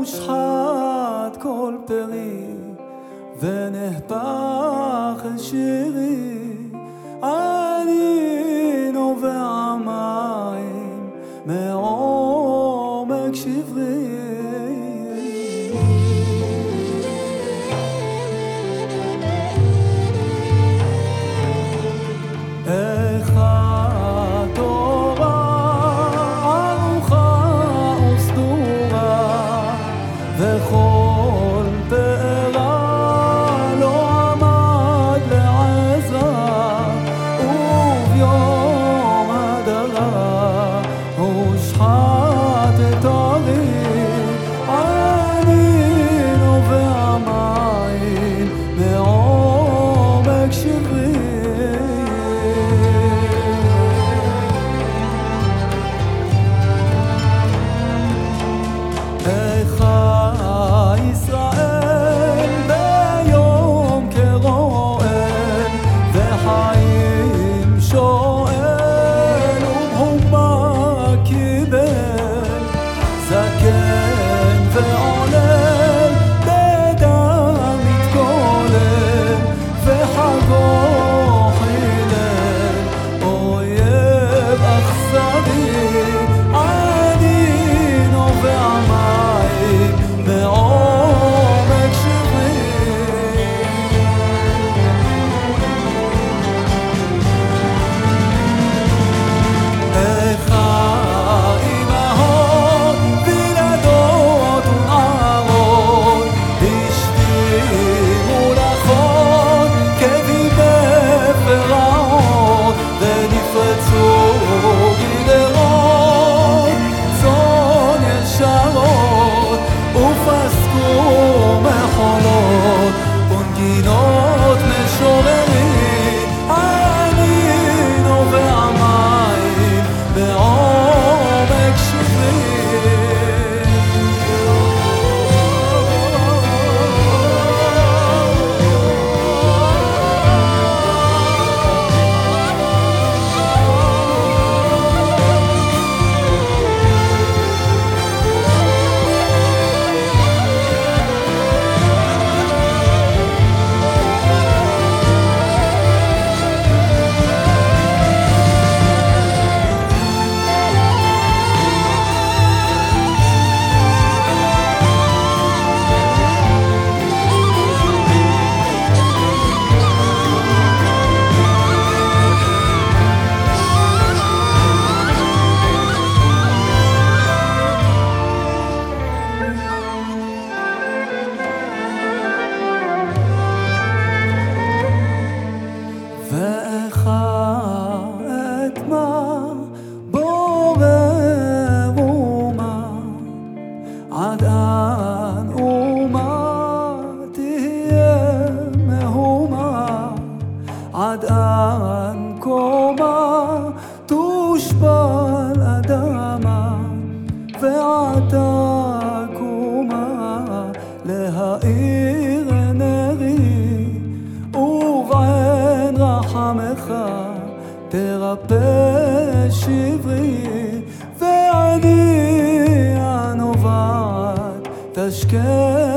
knows how. تشبي في عيني عن وفعت تشكي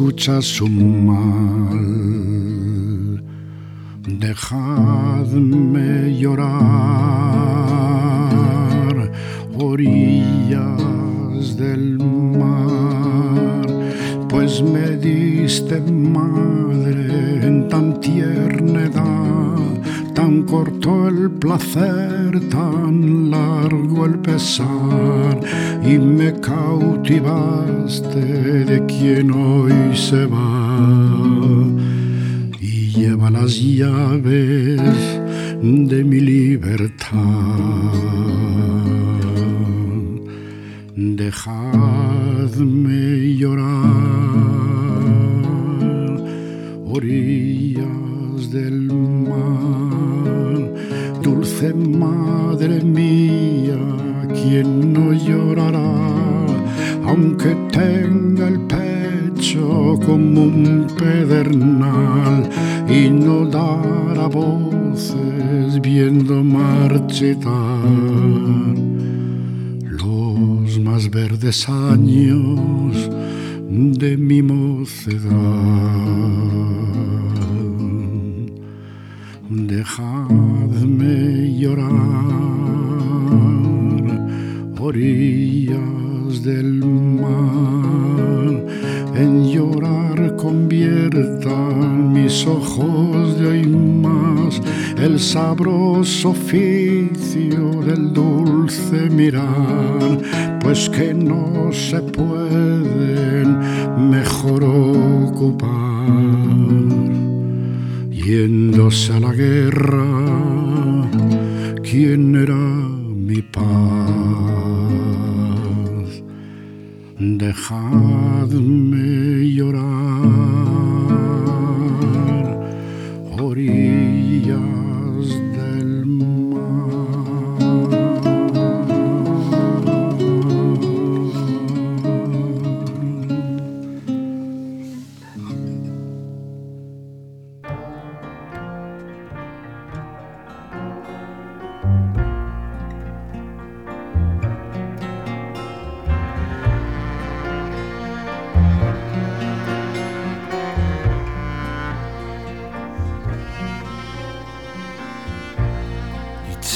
escucha su mal. Dejadme llorar, orillas del mar, pues me diste madre en tan tierna edad, tan corto el placer, tan largo el pesar y me cautivaste de quien hoy se va y lleva las llaves de mi libertad. Dejadme llorar, orillas del mar, dulce mar aunque tenga el pecho como un pedernal y no dará voces viendo marchitar los más verdes años de mi mocedad. Dejadme llorar, del mar, en llorar conviertan mis ojos de hoy más el sabroso oficio del dulce mirar, pues que no se pueden mejor ocupar. Yéndose a la guerra, ¿quién era mi paz? Dejadme llorar,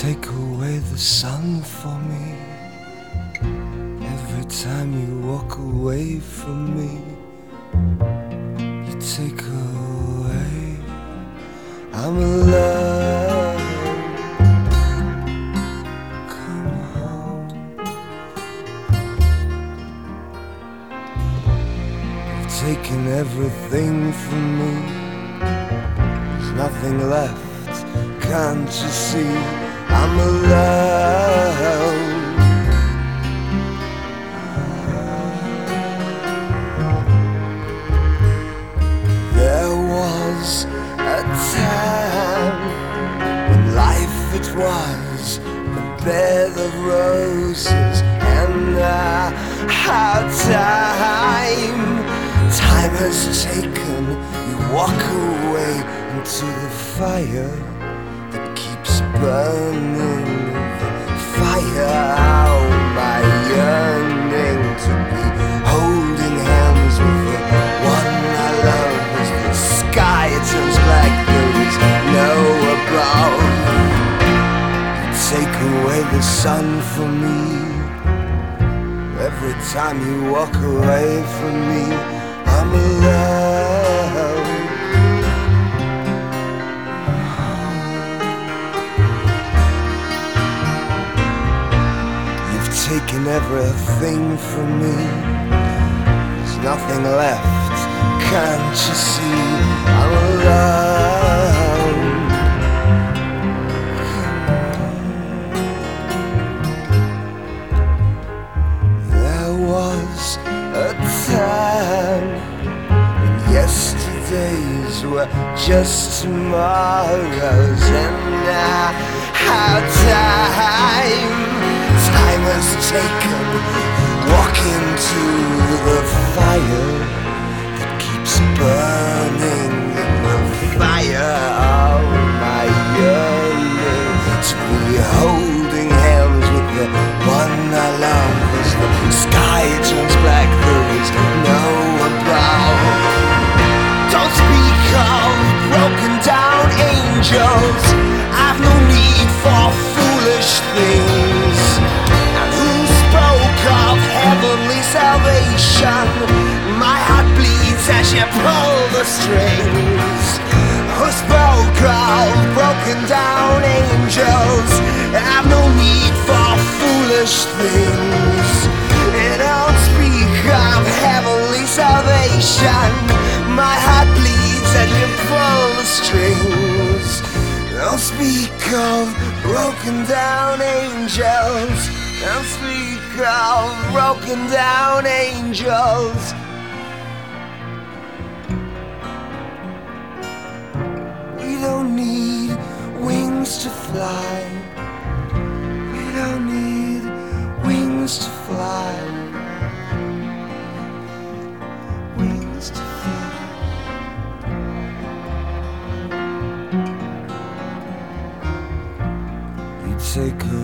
take away the sun for me. Every time you walk away from me, you take away. I'm alone. Come home. You've taken everything from me. There's nothing left can't you see I'm alone? There was a time when life it was a bed of roses, and now how time, time has taken you walk away into the fire burning. Fire, oh, my yearning to be holding hands with the one I love as the sky turns black. There is no above. Take away the sun from me. Every time you walk away from me, I'm alone. Taken everything from me. There's nothing left. Can't you see I'm alone? There was a time when yesterdays were just tomorrows, and now time, time has taken walk into the fire that keeps burning the fire of my yearning to be holding hands with the one I love. As the sky turns black there is no above. Don't speak of broken down angels. I've no need for foolish things bleeds as you pull the strings. Who spoke of broken down angels? I've no need for foolish things. And don't speak of heavenly salvation. My heart bleeds as you pull the strings. Don't speak of broken down angels. Don't speak of broken down angels. Don't need wings to fly. We don't need wings to fly. Wings to fly. You take away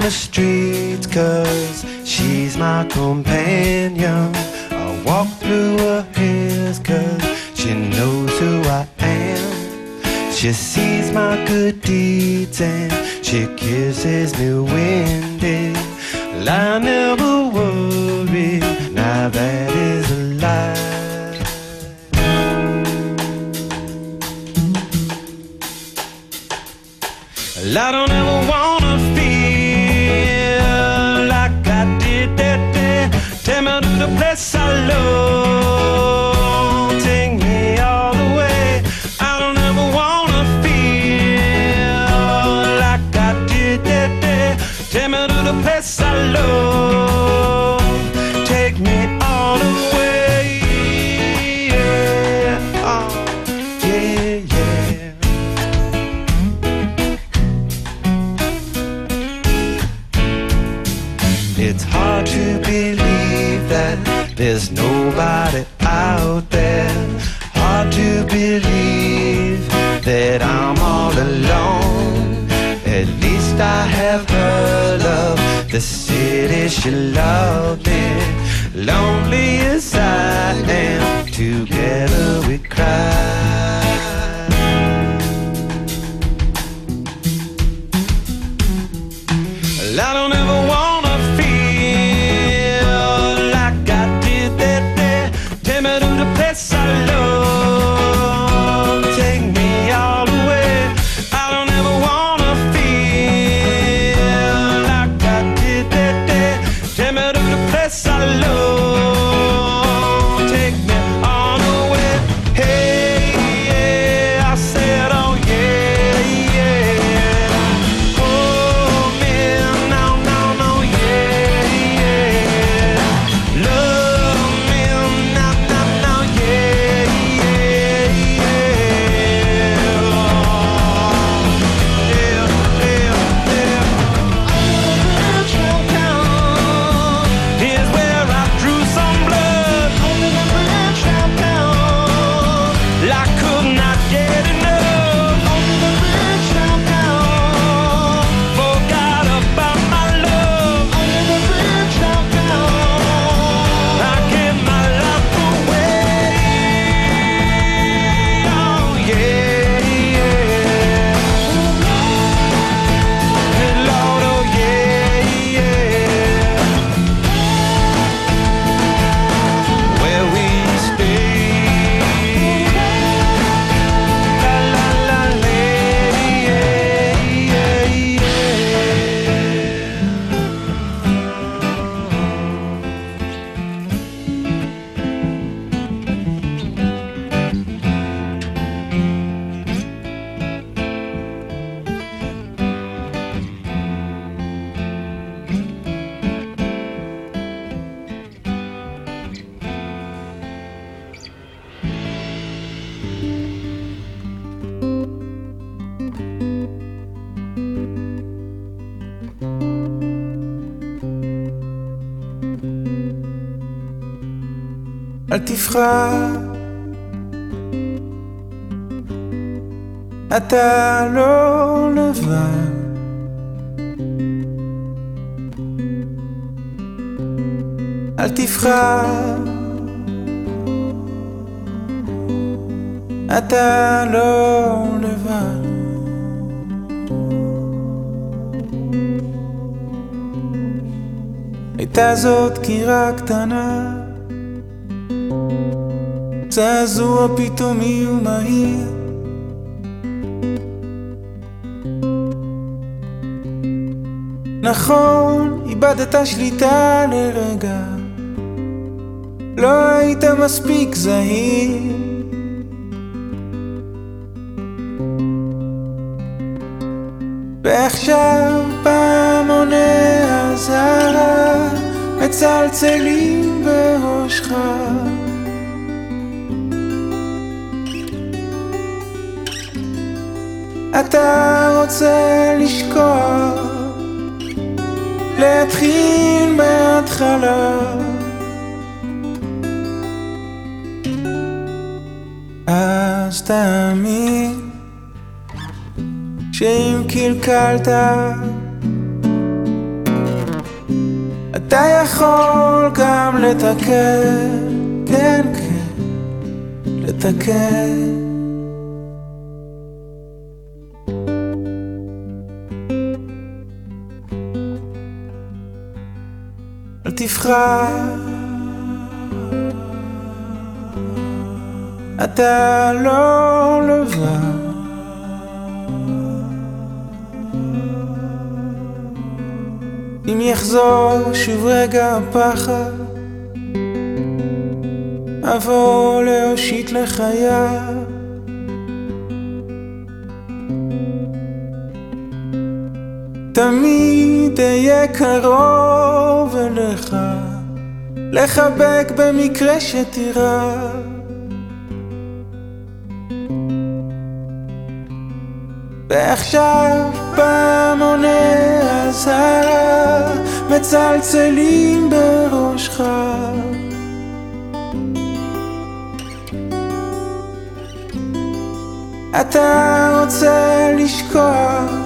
On the streets cause she's my companion. I walk through her hills cause she knows who I am. She sees my good deeds and she kisses me windy. Well, I never worry, now that is a lie. Well, I don't ever the I love. There's nobody out there. Hard to believe that I'm all alone. At least I have her love, the city she loved me. Lonely as אתה לא לבד. אל תפחד, אתה לא לבד. הייתה זאת קירה קטנה, זעזוע פתאומי ומהיר. נכון, איבדת שליטה לרגע, לא היית מספיק זהיר. ועכשיו פעמוני אזהרה מצלצלים בראשך. אתה רוצה לשכוח, להתחיל מההתחלה. אז תאמין שאם קלקלת אתה יכול גם לתקן, כן כן, לתקן. אתה לא לבד. אם יחזור שוב רגע הפחד, אבוא להושיט לחייו. תמיד אהיה קרוב אליך, לחבק במקרה שתירא. ועכשיו פעמוני אזהרה מצלצלים בראשך. אתה רוצה לשכוח,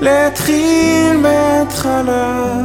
להתחיל מההתחלה.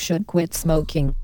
Should quit smoking.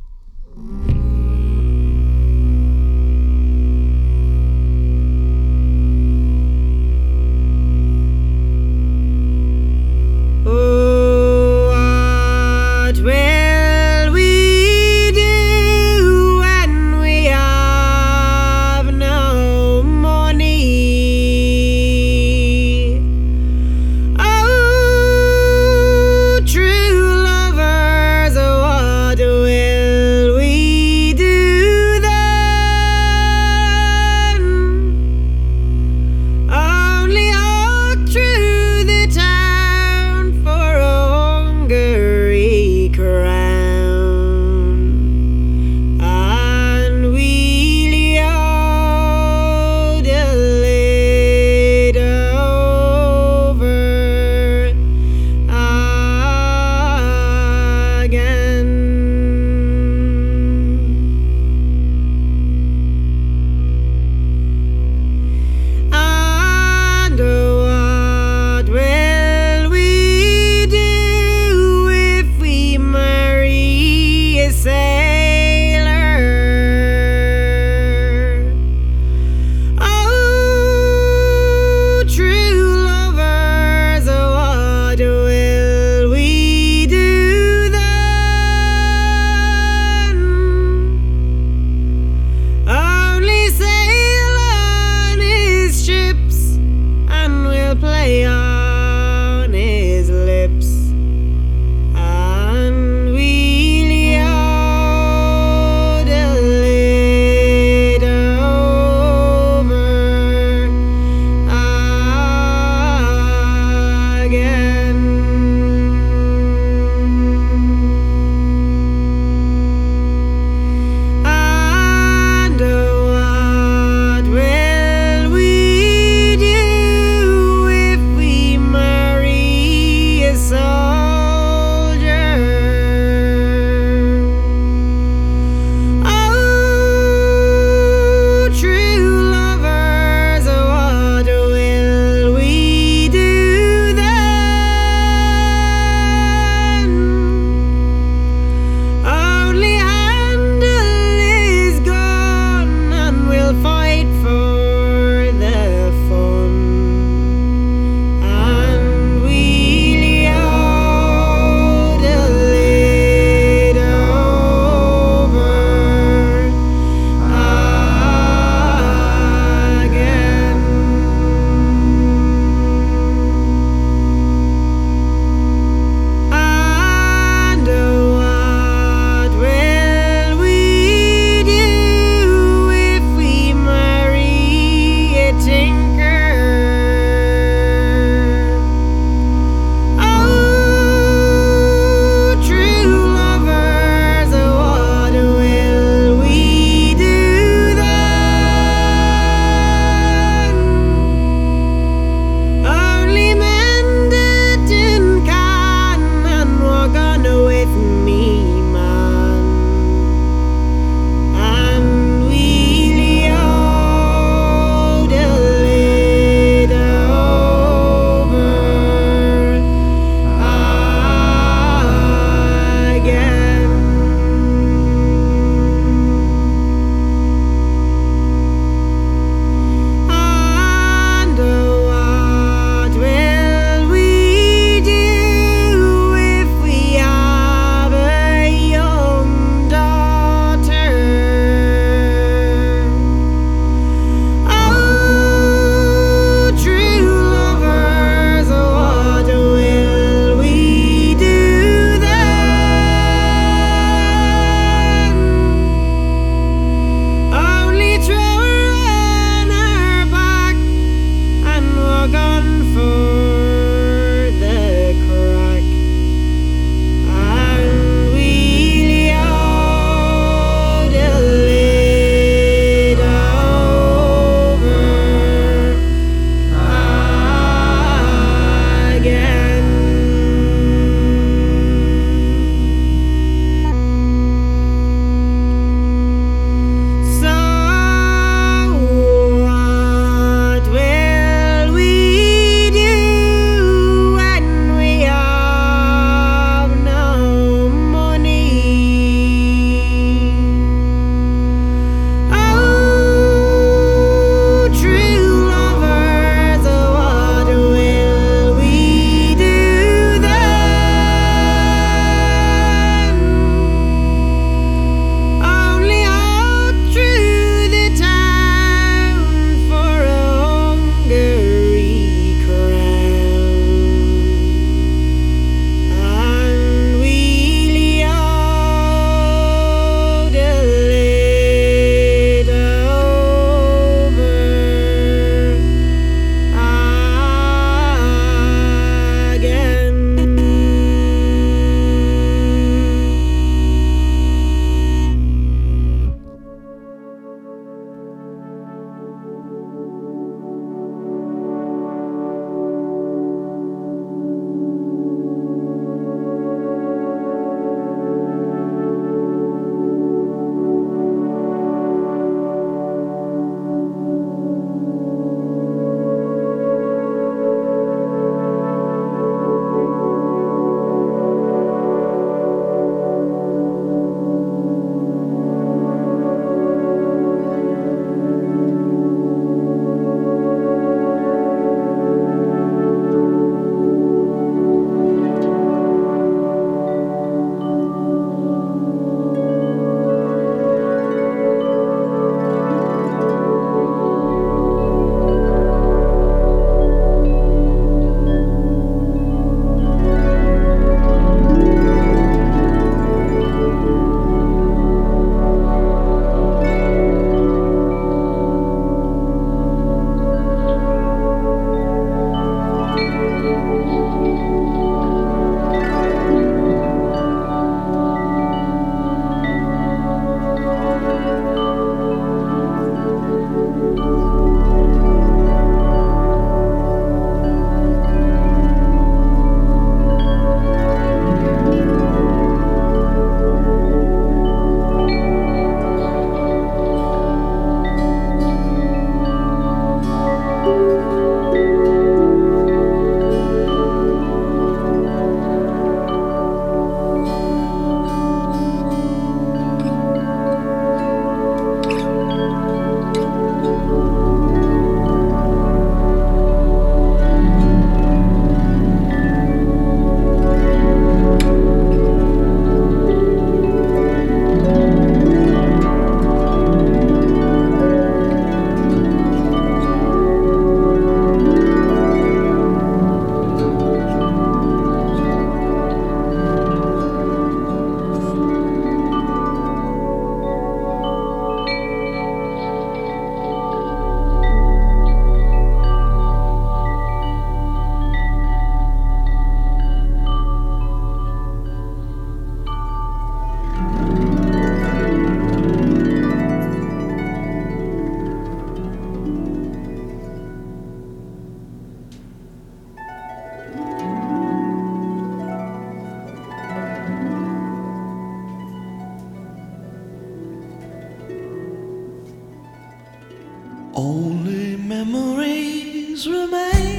Remain.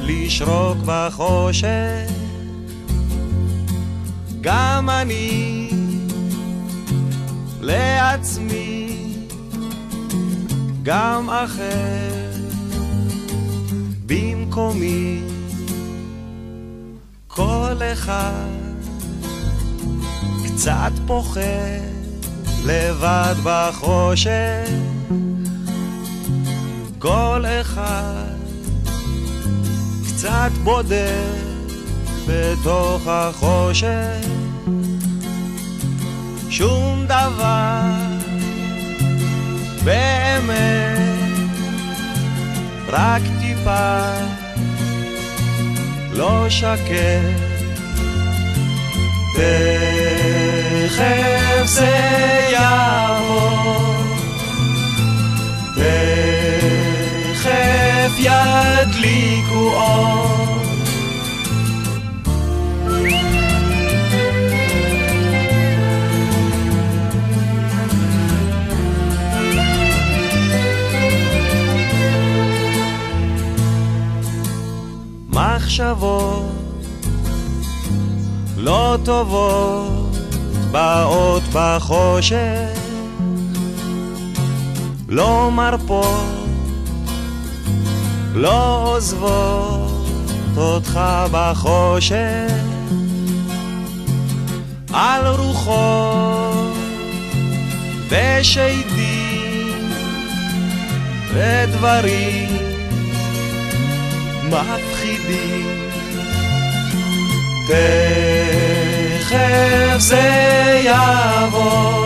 לשרוק בחושך. גם אני לעצמי גם אחר במקומי כל אחד קצת פוחד לבד בחושך. כל אחד קצת בודד בתוך החושך. שום דבר באמת רק טיפה לא שקט. תכף זה יעבור תכף ידליקו אור. מחשבות לא טובות באות בחושך, לא מרפות, לא עוזבות אותך בחושך, על רוחות ושדים ודברים מפחידים. תכף זה יעבור,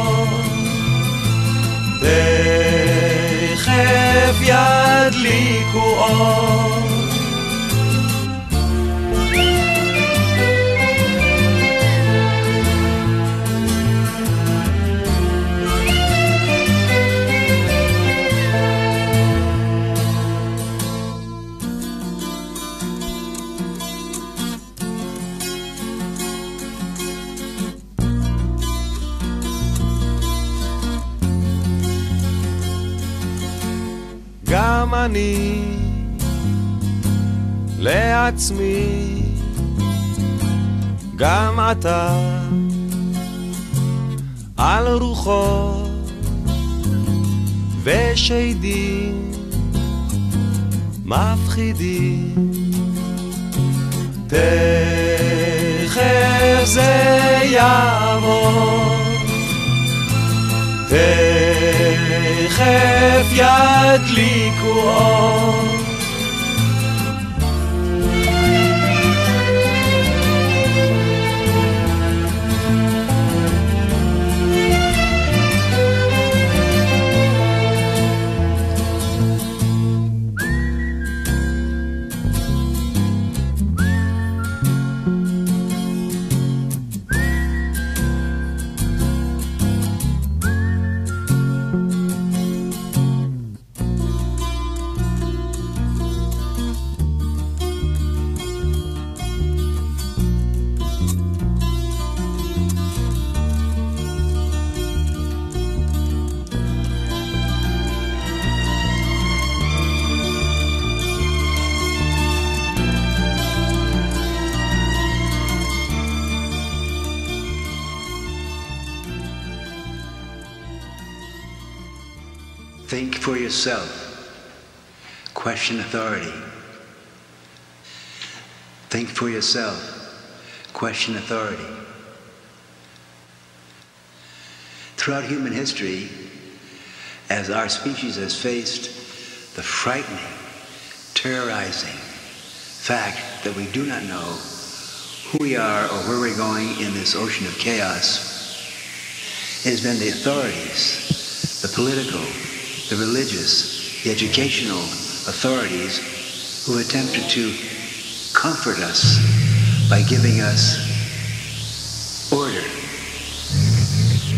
אני לעצמי, גם אתה על רוחות ושדים מפחידים. תכף זה יעבור תכף ידליקו אור. Think for yourself. Question authority. Think for yourself. Question authority. Throughout human history, as our species has faced the frightening, terrorizing fact that we do not know who we are or where we're going in this ocean of chaos, it has been the authorities, the political, the religious, the educational authorities who attempted to comfort us by giving us order,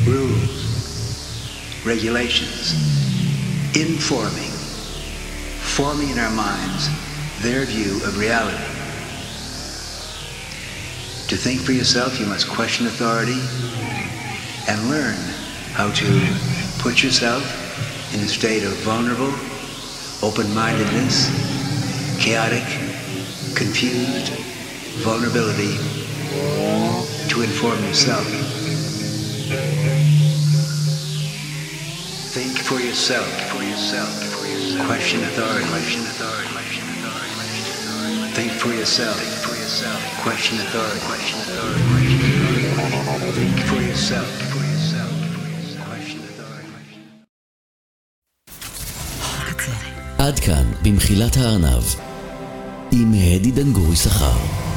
rules, regulations, informing, forming in our minds their view of reality. To think for yourself, you must question authority and learn how to put yourself in a state of vulnerable, open-mindedness, chaotic, confused vulnerability to inform yourself. Think for yourself, for yourself, for yourself. Question authority, question authority, question authority. Think for yourself, think for yourself. Question authority, question authority, question authority. Think for yourself, עד כאן, במחילת הארנב, עם הדי דנגורי שכר.